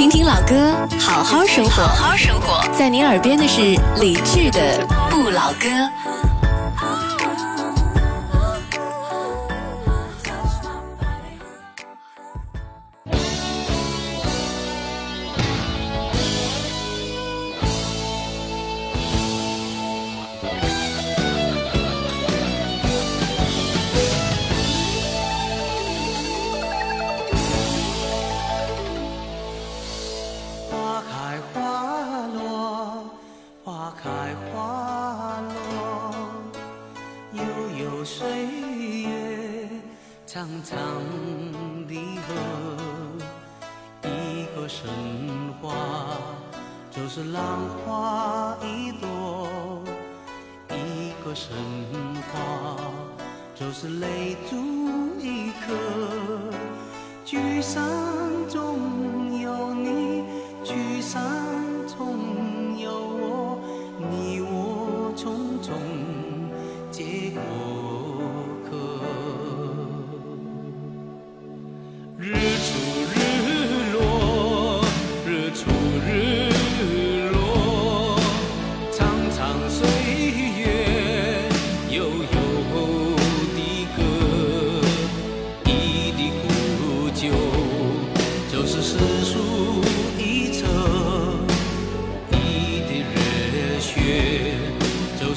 听听老歌，好好生活。好好生活，在您耳边的是李志的《不老歌》。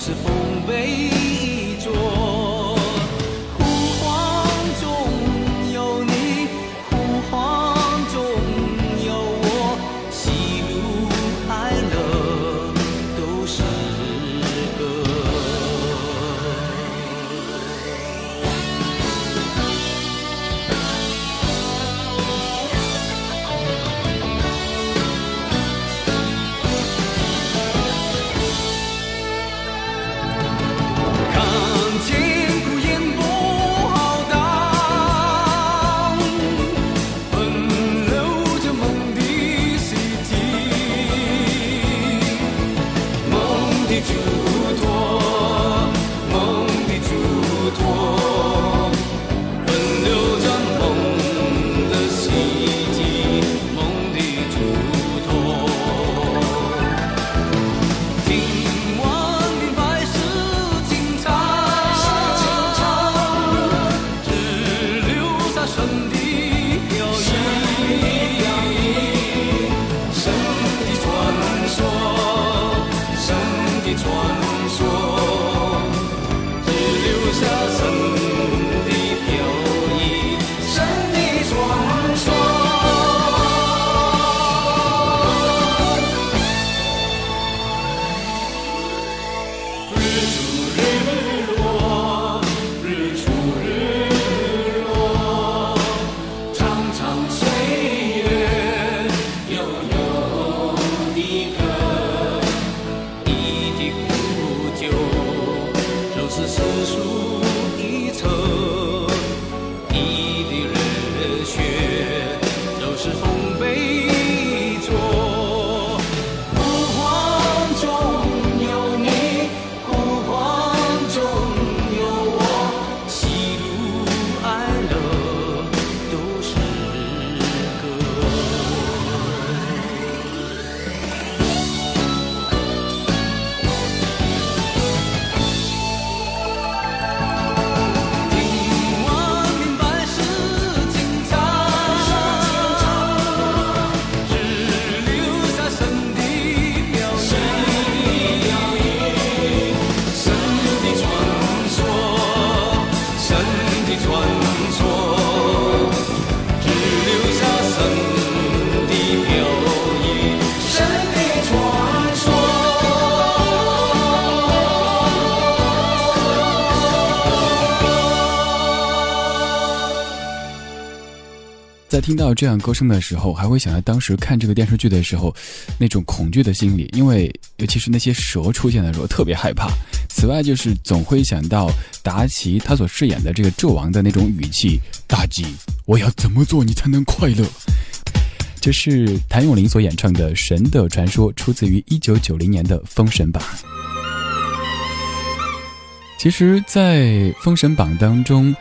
在听到这样歌声的时候，还会想到当时看这个电视剧的时候，那种恐惧的心理，因为尤其是那些蛇出现的时候，特别害怕。此外，就是总会想到达奇他所饰演的这个纣王的那种语气：“大吉，我要怎么做你才能快乐？”这是谭咏麟所演唱的《神的传说》，出自于一九九零年的《封神榜》。其实，在《封神榜》当中。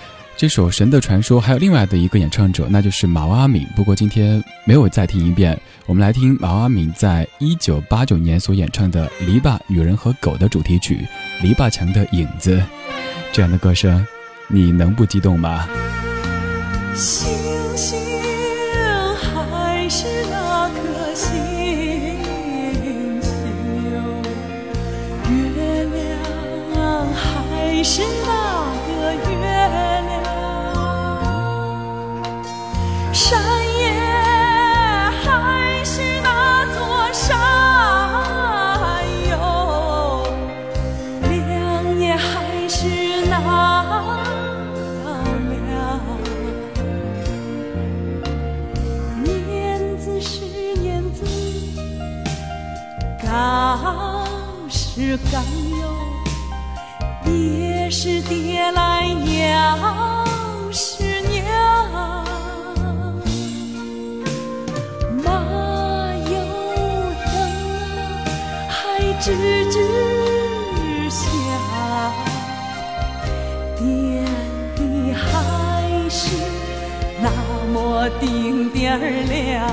这首《神的传说》还有另外的一个演唱者，那就是毛阿敏。不过今天没有再听一遍，我们来听毛阿敏在一九八九年所演唱的《篱笆女人和狗》的主题曲《篱笆墙的影子》。这样的歌声，你能不激动吗？是刚哟，爹是爹来娘是娘，马有灯啊，还吱吱响。点的还是那么丁点儿亮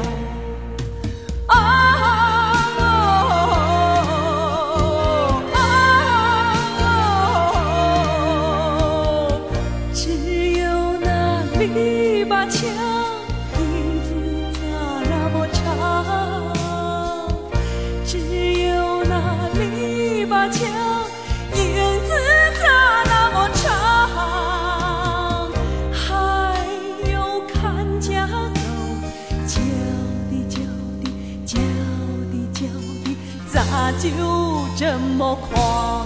就这么狂？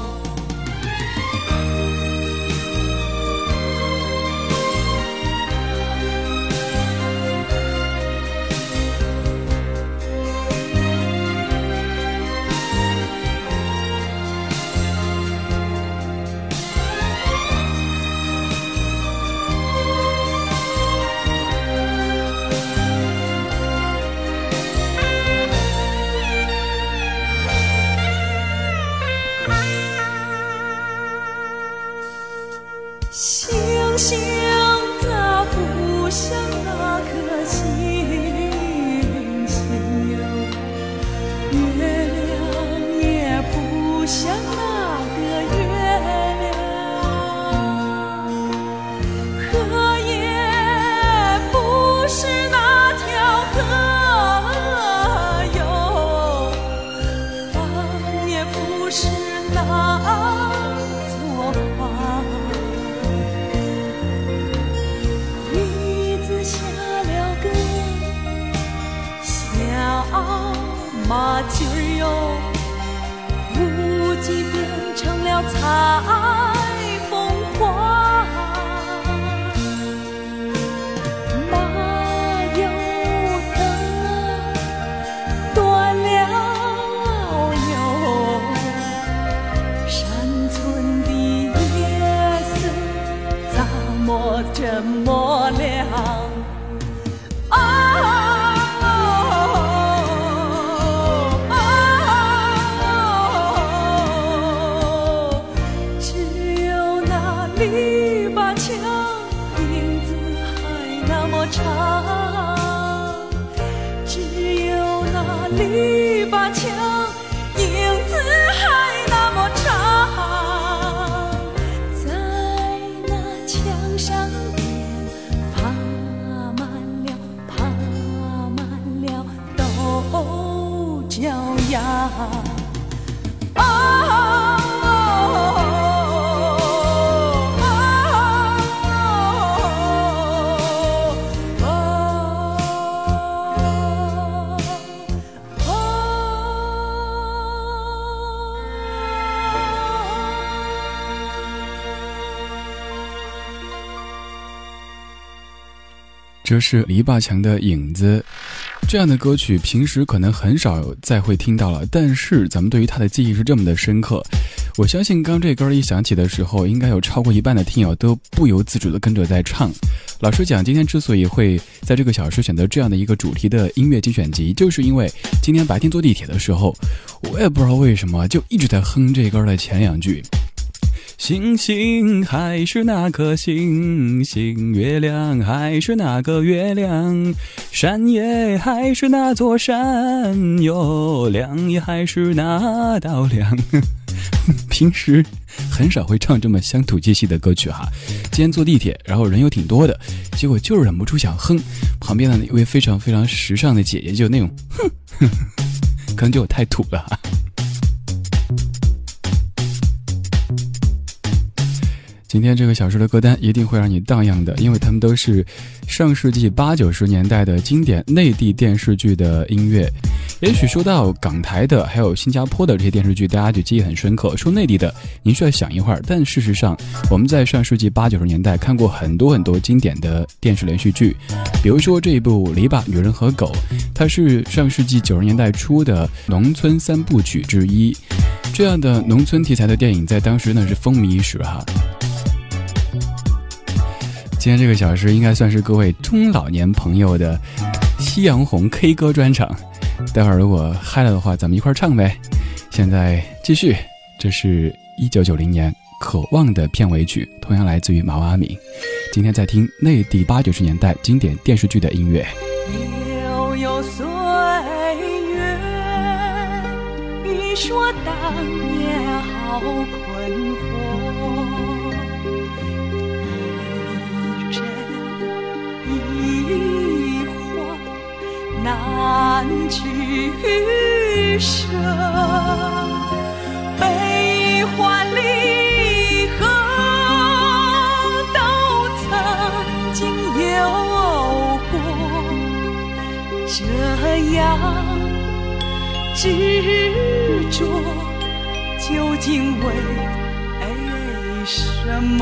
了彩这是篱笆墙的影子，这样的歌曲平时可能很少再会听到了，但是咱们对于它的记忆是这么的深刻。我相信刚这歌一响起的时候，应该有超过一半的听友都不由自主的跟着在唱。老实讲，今天之所以会在这个小时选择这样的一个主题的音乐精选集，就是因为今天白天坐地铁的时候，我也不知道为什么就一直在哼这歌的前两句。星星还是那颗星星，月亮还是那个月亮，山也还是那座山哟，梁也还是那道梁。平时很少会唱这么乡土气息的歌曲哈。今天坐地铁，然后人又挺多的，结果就忍不住想哼。旁边的那位非常非常时尚的姐姐就那种哼，可能就我太土了。今天这个小时的歌单一定会让你荡漾的，因为他们都是上世纪八九十年代的经典内地电视剧的音乐。也许说到港台的，还有新加坡的这些电视剧，大家就记忆很深刻。说内地的，您需要想一会儿。但事实上，我们在上世纪八九十年代看过很多很多经典的电视连续剧，比如说这一部《篱笆女人和狗》，它是上世纪九十年代初的农村三部曲之一。这样的农村题材的电影，在当时呢是风靡一时哈。今天这个小时应该算是各位中老年朋友的夕阳红 K 歌专场，待会儿如果嗨了的话，咱们一块唱呗。现在继续，这是一九九零年《渴望》的片尾曲，同样来自于毛阿敏。今天在听内地八九十年代经典电视剧的音乐。悠悠岁月，你说当年好困难取舍，悲欢离合都曾经有过，这样执着究竟为什么？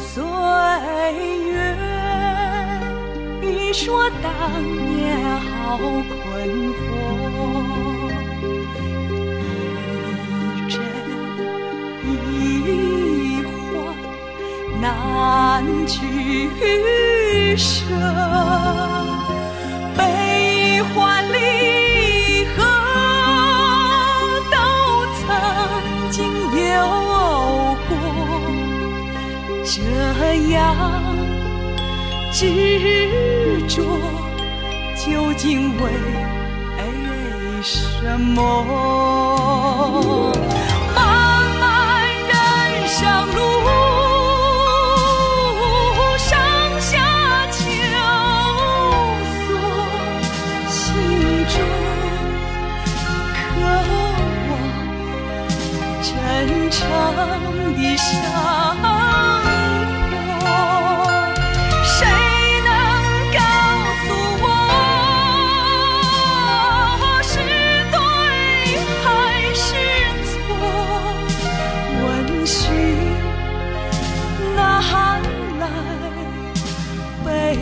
岁月，你说当年好困惑，一真一幻难取舍，悲欢离这样执着究竟为什么？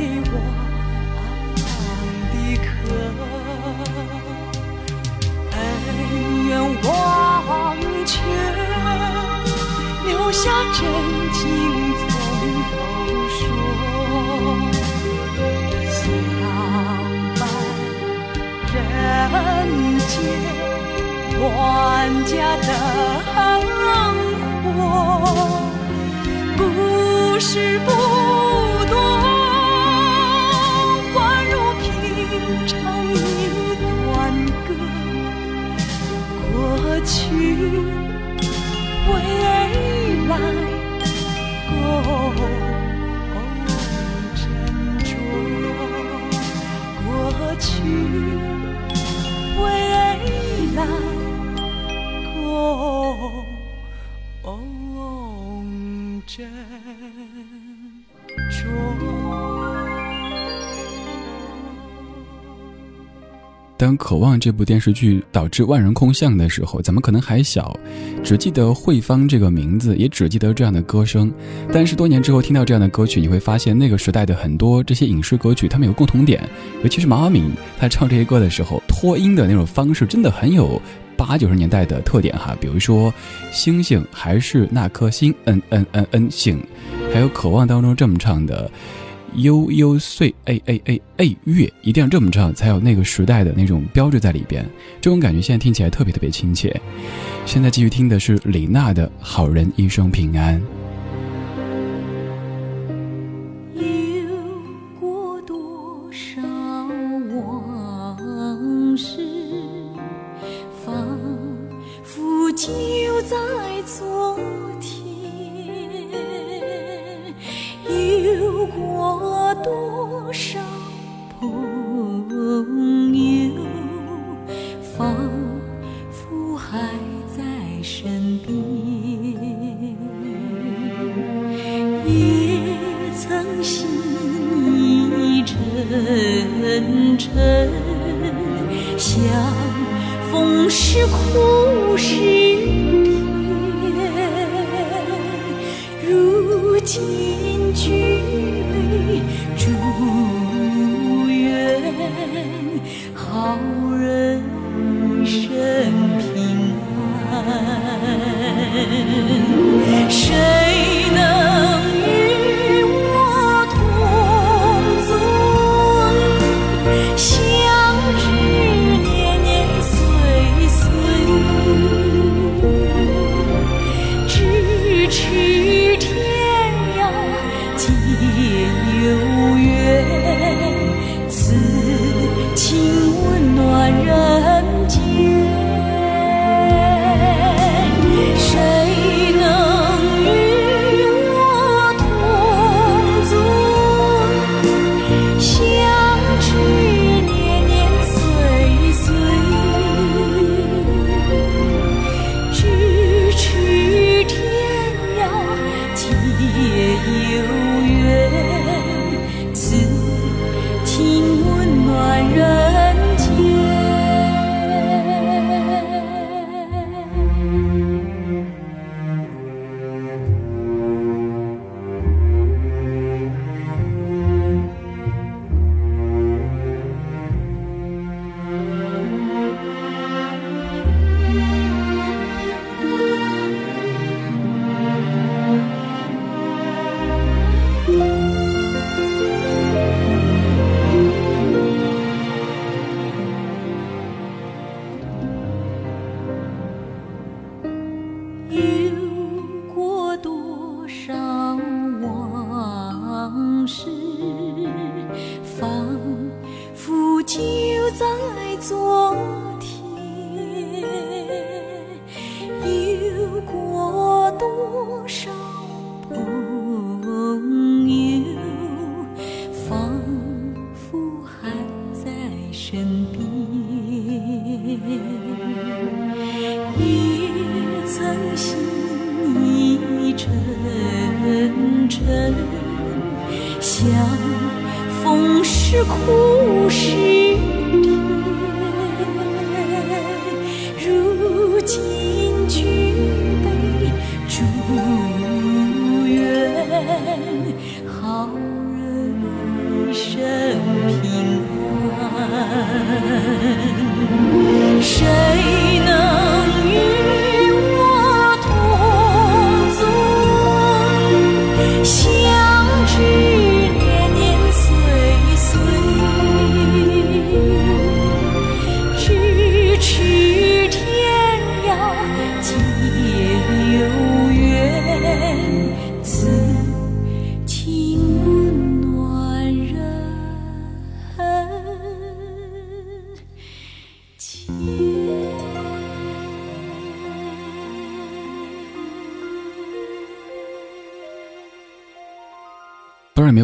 给我的歌恩怨忘却留下真情从头说相伴人间万家灯火故事不多唱一段歌，过去为。来，共斟酌过去，未来共。当《渴望》这部电视剧导致万人空巷的时候，咱们可能还小，只记得慧芳这个名字，也只记得这样的歌声。但是多年之后听到这样的歌曲，你会发现那个时代的很多这些影视歌曲，它们有共同点。尤其是毛阿敏，她唱这些歌的时候，拖音的那种方式真的很有八九十年代的特点哈。比如说，星星还是那颗星，嗯嗯嗯嗯星，还有《渴望》当中这么唱的。悠悠岁哎哎哎哎月，一定要这么唱，才有那个时代的那种标志在里边。这种感觉现在听起来特别特别亲切。现在继续听的是李娜的《好人一生平安》。阵阵，像风是苦是甜。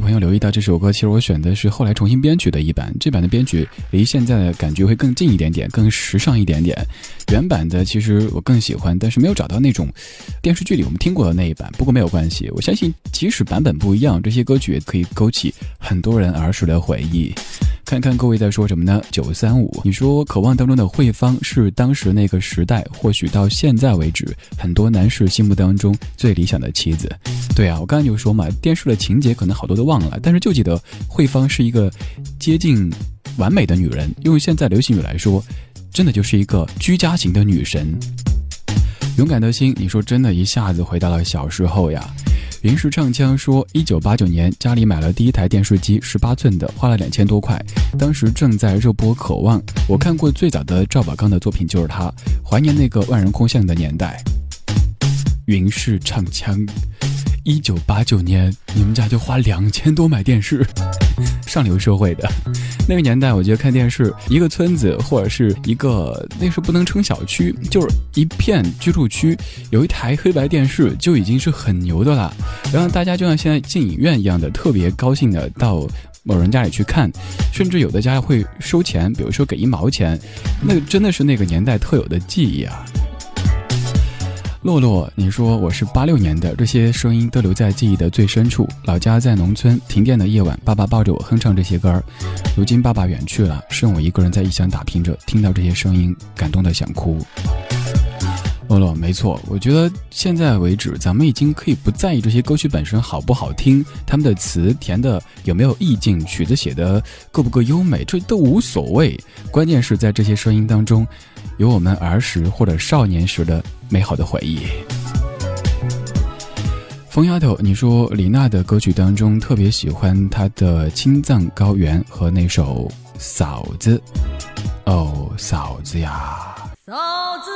没有留意到这首歌？其实我选的是后来重新编曲的一版，这版的编曲离现在的感觉会更近一点点，更时尚一点点。原版的其实我更喜欢，但是没有找到那种电视剧里我们听过的那一版。不过没有关系，我相信即使版本不一样，这些歌曲也可以勾起很多人儿时的回忆。看看各位在说什么呢？九三五，你说《渴望》当中的慧芳是当时那个时代，或许到现在为止，很多男士心目当中最理想的妻子。对啊，我刚才就说嘛，电视的情节可能好多都忘了，但是就记得慧芳是一个接近完美的女人，用现在流行语来说，真的就是一个居家型的女神。勇敢的心，你说真的，一下子回到了小时候呀。云石唱腔说，一九八九年家里买了第一台电视机，十八寸的，花了两千多块。当时正在热播《渴望》，我看过最早的赵宝刚的作品就是他，怀念那个万人空巷的年代。云石唱腔。一九八九年，你们家就花两千多买电视，上流社会的那个年代，我觉得看电视，一个村子或者是一个那时候不能称小区，就是一片居住区，有一台黑白电视就已经是很牛的了。然后大家就像现在进影院一样的，特别高兴的到某人家里去看，甚至有的家会收钱，比如说给一毛钱，那真的是那个年代特有的记忆啊。洛洛，你说我是八六年的，这些声音都留在记忆的最深处。老家在农村，停电的夜晚，爸爸抱着我哼唱这些歌儿。如今爸爸远去了，剩我一个人在异乡打拼着，听到这些声音，感动的想哭。洛洛，没错，我觉得现在为止，咱们已经可以不在意这些歌曲本身好不好听，他们的词填的有没有意境，曲子写的够不够优美，这都无所谓。关键是在这些声音当中，有我们儿时或者少年时的美好的回忆。疯丫头，你说李娜的歌曲当中特别喜欢她的《青藏高原》和那首《嫂子》。哦，嫂子呀，嫂子。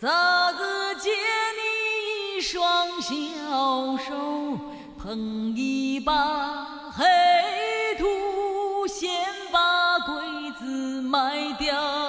嫂子，借你一双小手，捧一把黑卖掉。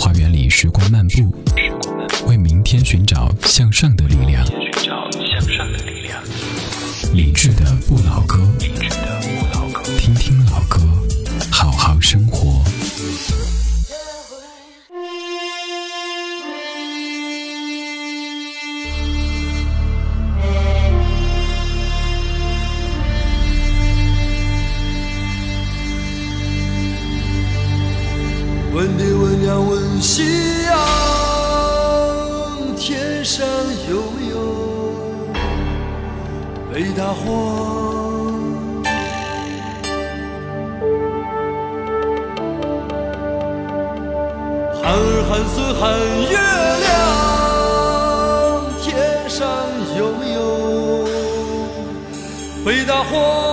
花园里，时光漫步，为明天寻找向上的力量。理智的不老歌，听听夕阳，天上悠悠北大荒？喊儿喊孙喊月亮，天上悠悠北大荒？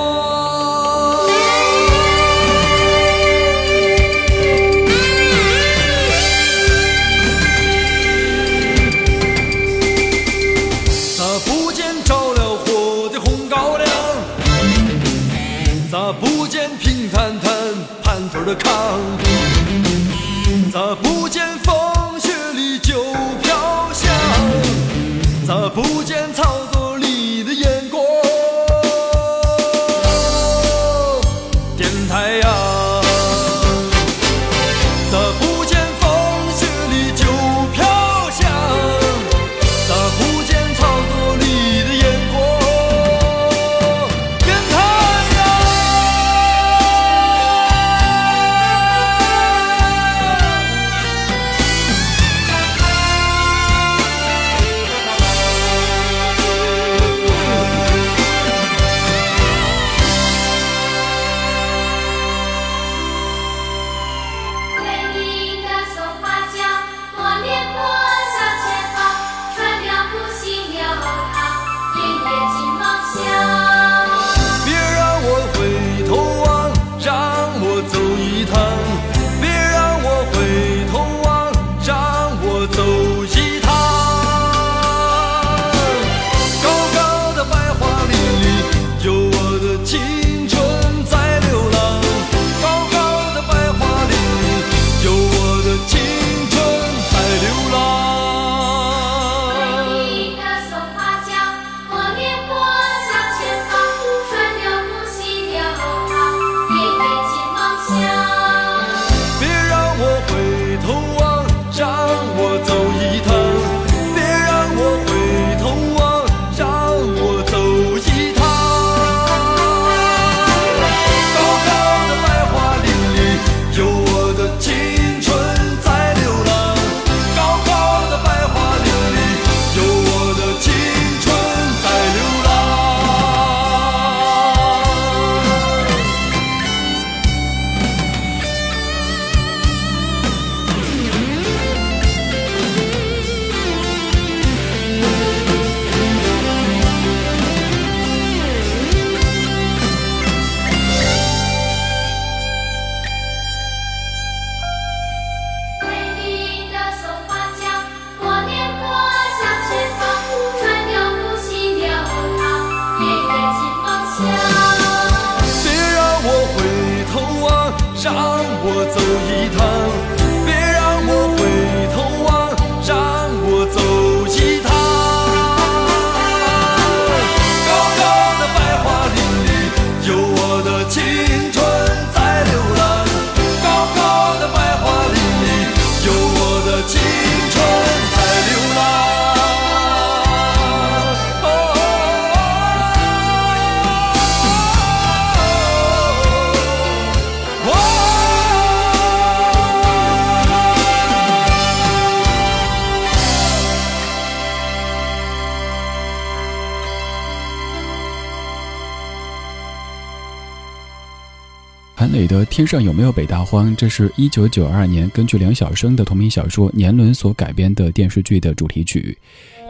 天上有没有北大荒》，这是一九九二年根据梁晓声的同名小说《年轮》所改编的电视剧的主题曲。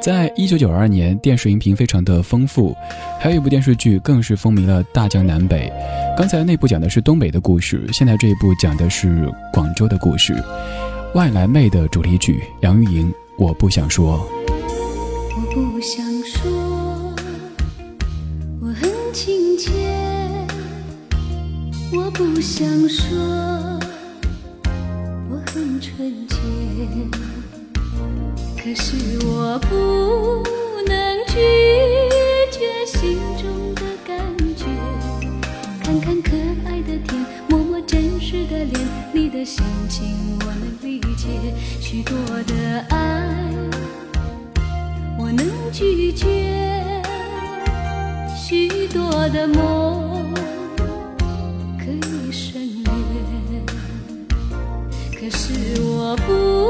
在一九九二年，电视荧屏非常的丰富，还有一部电视剧更是风靡了大江南北。刚才那部讲的是东北的故事，现在这一部讲的是广州的故事。外来妹的主题曲，杨钰莹，我不想说。我不想说，不想说，我很纯洁。可是我不能拒绝心中的感觉。看看可爱的天，摸摸真实的脸，你的心情我能理解。许多的爱。我能拒绝许多的梦，不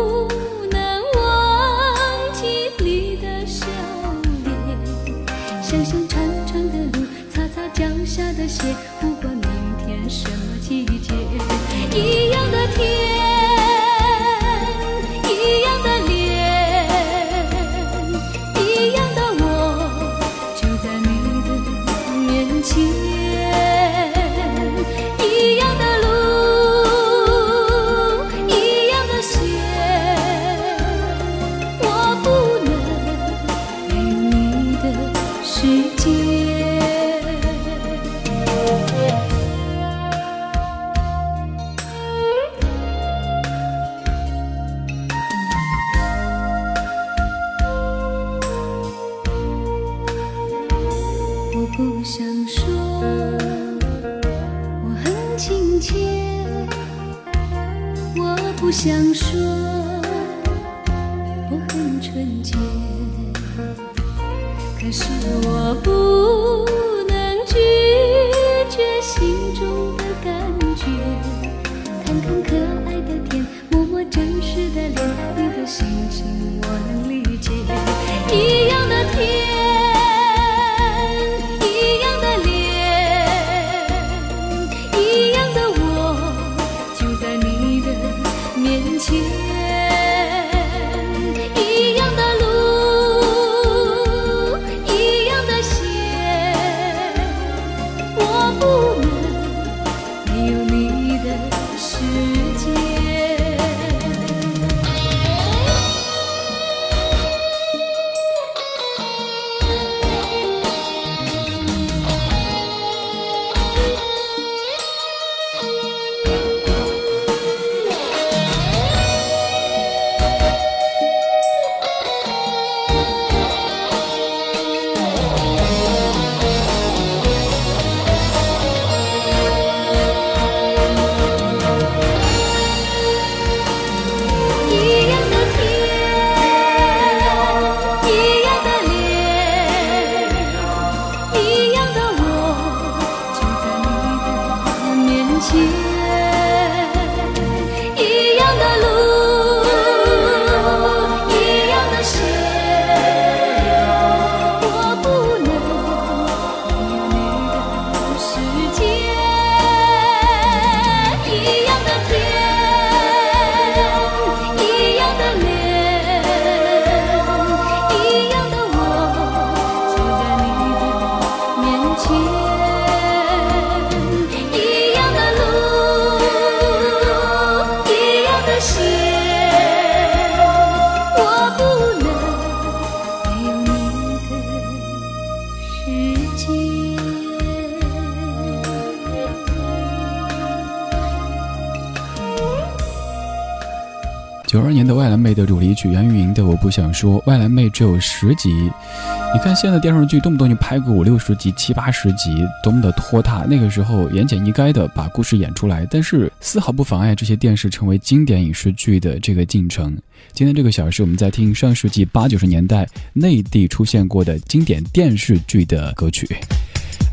的主题曲，杨钰莹的《我不想说》。外来妹只有十集，你看现在电视剧动不动就拍个五六十集、七八十集，多么的拖沓。那个时候言简意赅的把故事演出来，但是丝毫不妨碍这些电视成为经典影视剧的这个进程。今天这个小时，我们在听上世纪八九十年代内地出现过的经典电视剧的歌曲。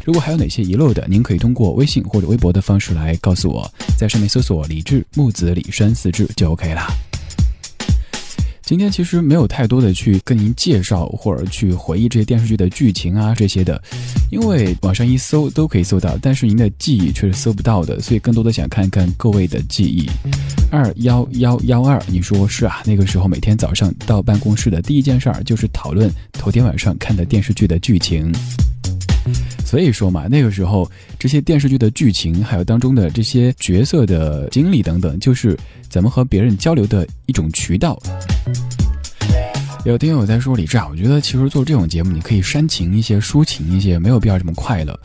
如果还有哪些遗漏的，您可以通过微信或者微博的方式来告诉我，在上面搜索“李志木子李山四志”就 OK 啦。今天其实没有太多的去跟您介绍或者去回忆这些电视剧的剧情啊这些的，因为网上一搜都可以搜到，但是您的记忆却是搜不到的，所以更多的想看看各位的记忆。二幺幺幺二，你说是啊？那个时候每天早上到办公室的第一件事儿就是讨论头天晚上看的电视剧的剧情。所以说嘛，那个时候这些电视剧的剧情，还有当中的这些角色的经历等等，就是怎么和别人交流的一种渠道。有听友在说李志啊，我觉得其实做这种节目，你可以煽情一些、抒情一些，没有必要这么快乐。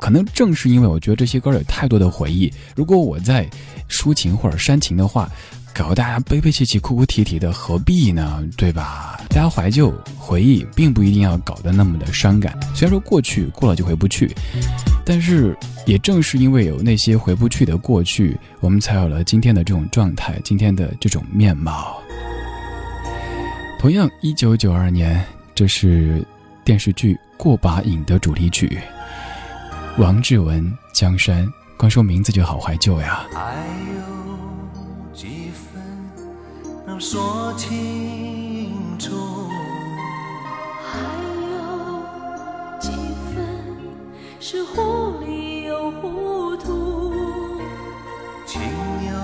可能正是因为我觉得这些歌有太多的回忆，如果我在抒情或者煽情的话，搞得大家悲悲戚戚、哭哭啼啼的，何必呢？对吧？大家怀旧回忆，并不一定要搞得那么的伤感。虽然说过去过了就回不去，但是也正是因为有那些回不去的过去，我们才有了今天的这种状态，今天的这种面貌。同样，一九九二年，这是电视剧《过把瘾》的主题曲，王志文《江山》，光说名字就好怀旧呀。还说清楚？还有几分是糊里又糊涂？情有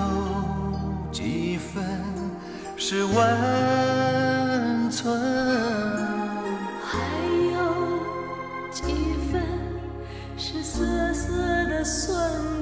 几分是温存？还有几分是涩涩的酸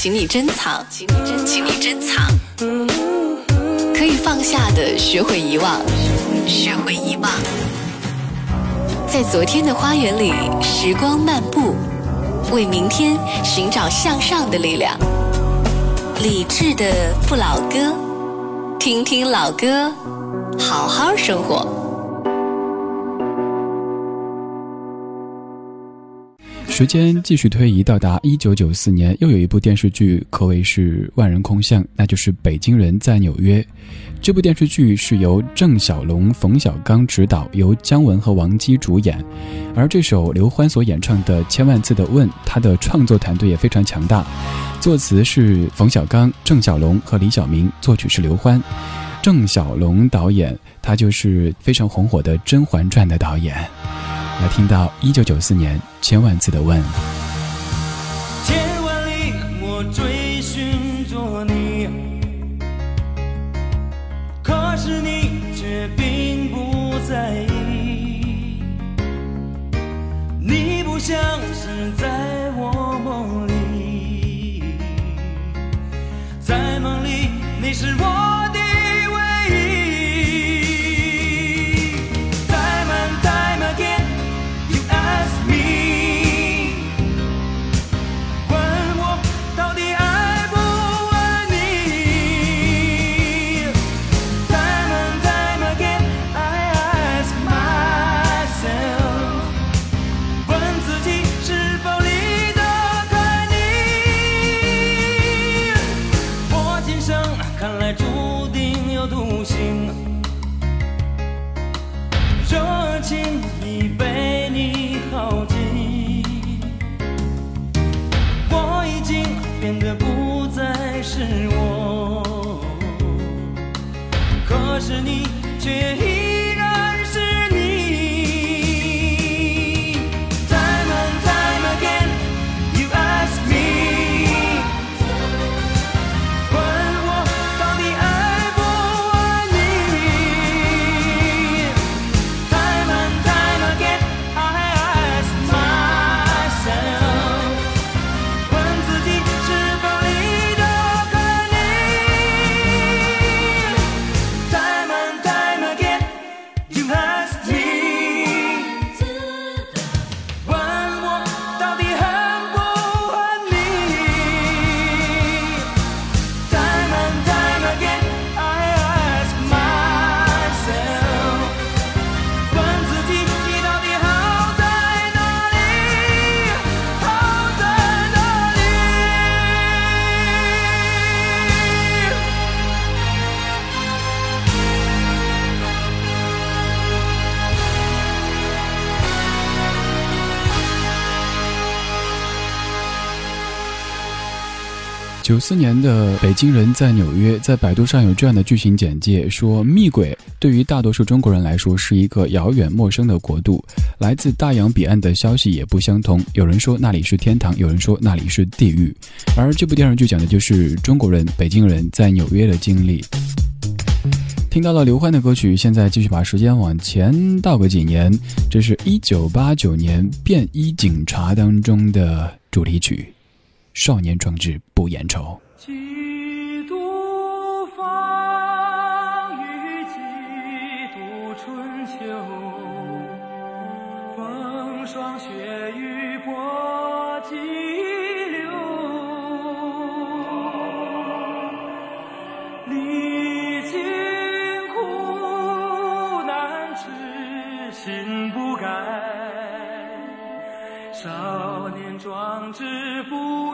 请你珍藏，请你珍，请你珍藏。可以放下的，学会遗忘，学会遗忘。在昨天的花园里，时光漫步，为明天寻找向上的力量。理智的不老歌，听听老歌，好好生活。时间继续推移，到达一九九四年，又有一部电视剧可谓是万人空巷，那就是《北京人在纽约》。这部电视剧是由郑晓龙、冯小刚执导，由姜文和王姬主演。而这首刘欢所演唱的《千万次的问》，他的创作团队也非常强大，作词是冯小刚、郑晓龙和李晓明，作曲是刘欢。郑晓龙导演，他就是非常红火的《甄嬛传》的导演。来听到一九九四年千万次的问，你九四年的北京人在纽约，在百度上有这样的剧情简介，说密轨对于大多数中国人来说是一个遥远陌生的国度，来自大洋彼岸的消息也不相同。有人说那里是天堂，有人说那里是地狱。而这部电视剧讲的就是中国人、北京人在纽约的经历。听到了刘欢的歌曲，现在继续把时间往前倒个几年，这是一九八九年《便衣警察》当中的主题曲。少年壮志不言愁。几度风雨，几度春秋，风霜雪雨搏激流，历尽苦难，痴心不改。少年壮志不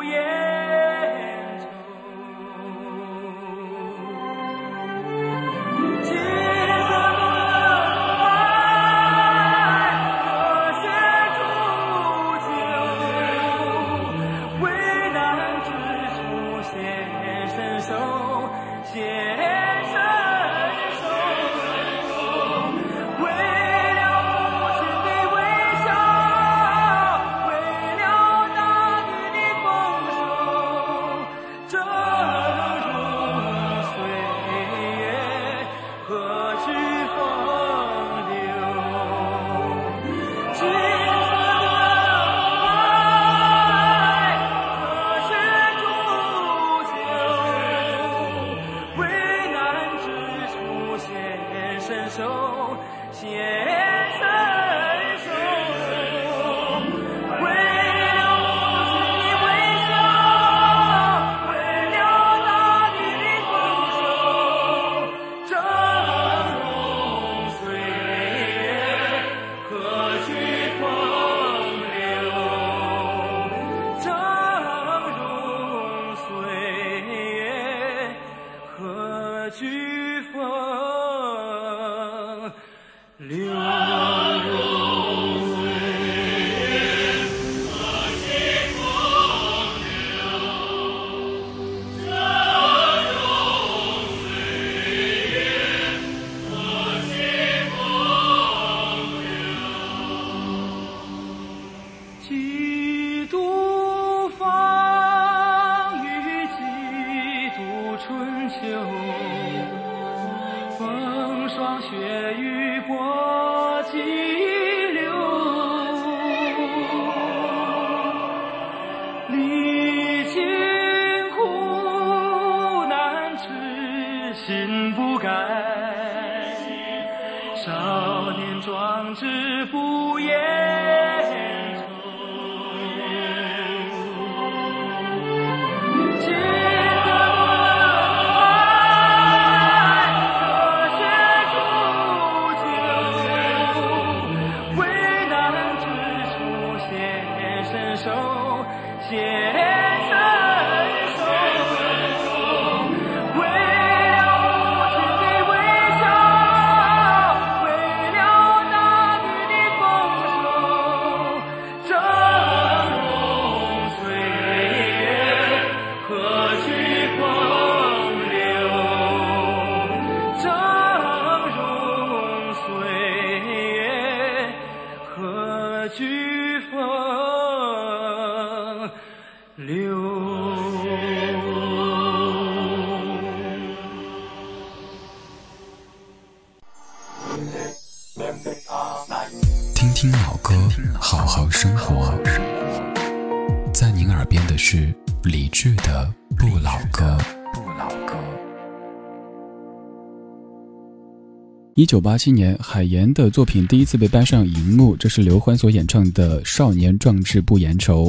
一九八七年，海岩的作品第一次被搬上荧幕，这是刘欢所演唱的《少年壮志不言愁》。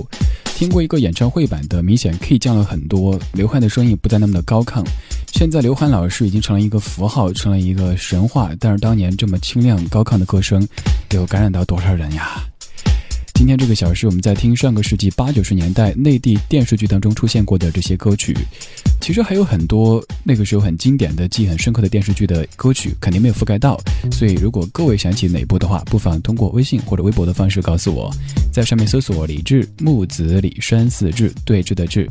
听过一个演唱会版的，明显 K 降了很多，刘欢的声音不再那么的高亢。现在刘欢老师已经成了一个符号，成了一个神话。但是当年这么清亮高亢的歌声，有感染到多少人呀？今天这个小时，我们在听上个世纪八九十年代内地电视剧当中出现过的这些歌曲。其实还有很多那个时候很经典的、记忆很深刻的电视剧的歌曲，肯定没有覆盖到。所以，如果各位想起哪部的话，不妨通过微信或者微博的方式告诉我，在上面搜索“李志木子李山四志对峙的志”。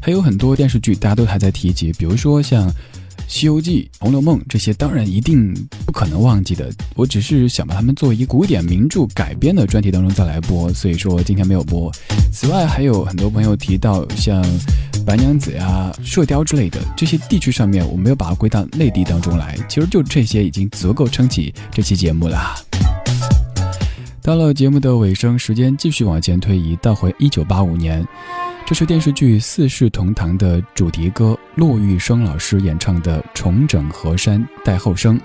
还有很多电视剧大家都还在提及，比如说像。《西游记》《红楼梦》这些当然一定不可能忘记的，我只是想把它们作为一古典名著改编的专题当中再来播，所以说今天没有播。此外，还有很多朋友提到像《白娘子》呀、《射雕》之类的这些地区上面，我没有把它归到内地当中来。其实就这些已经足够撑起这期节目了。到了节目的尾声，时间继续往前推移，倒回一九八五年。这是电视剧《四世同堂》的主题歌，骆玉笙老师演唱的《重整河山待后生》。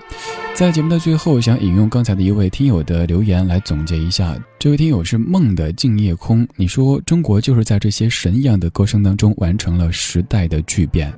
在节目的最后，想引用刚才的一位听友的留言来总结一下。这位听友是梦的静夜空，你说中国就是在这些神一样的歌声当中完成了时代的巨变。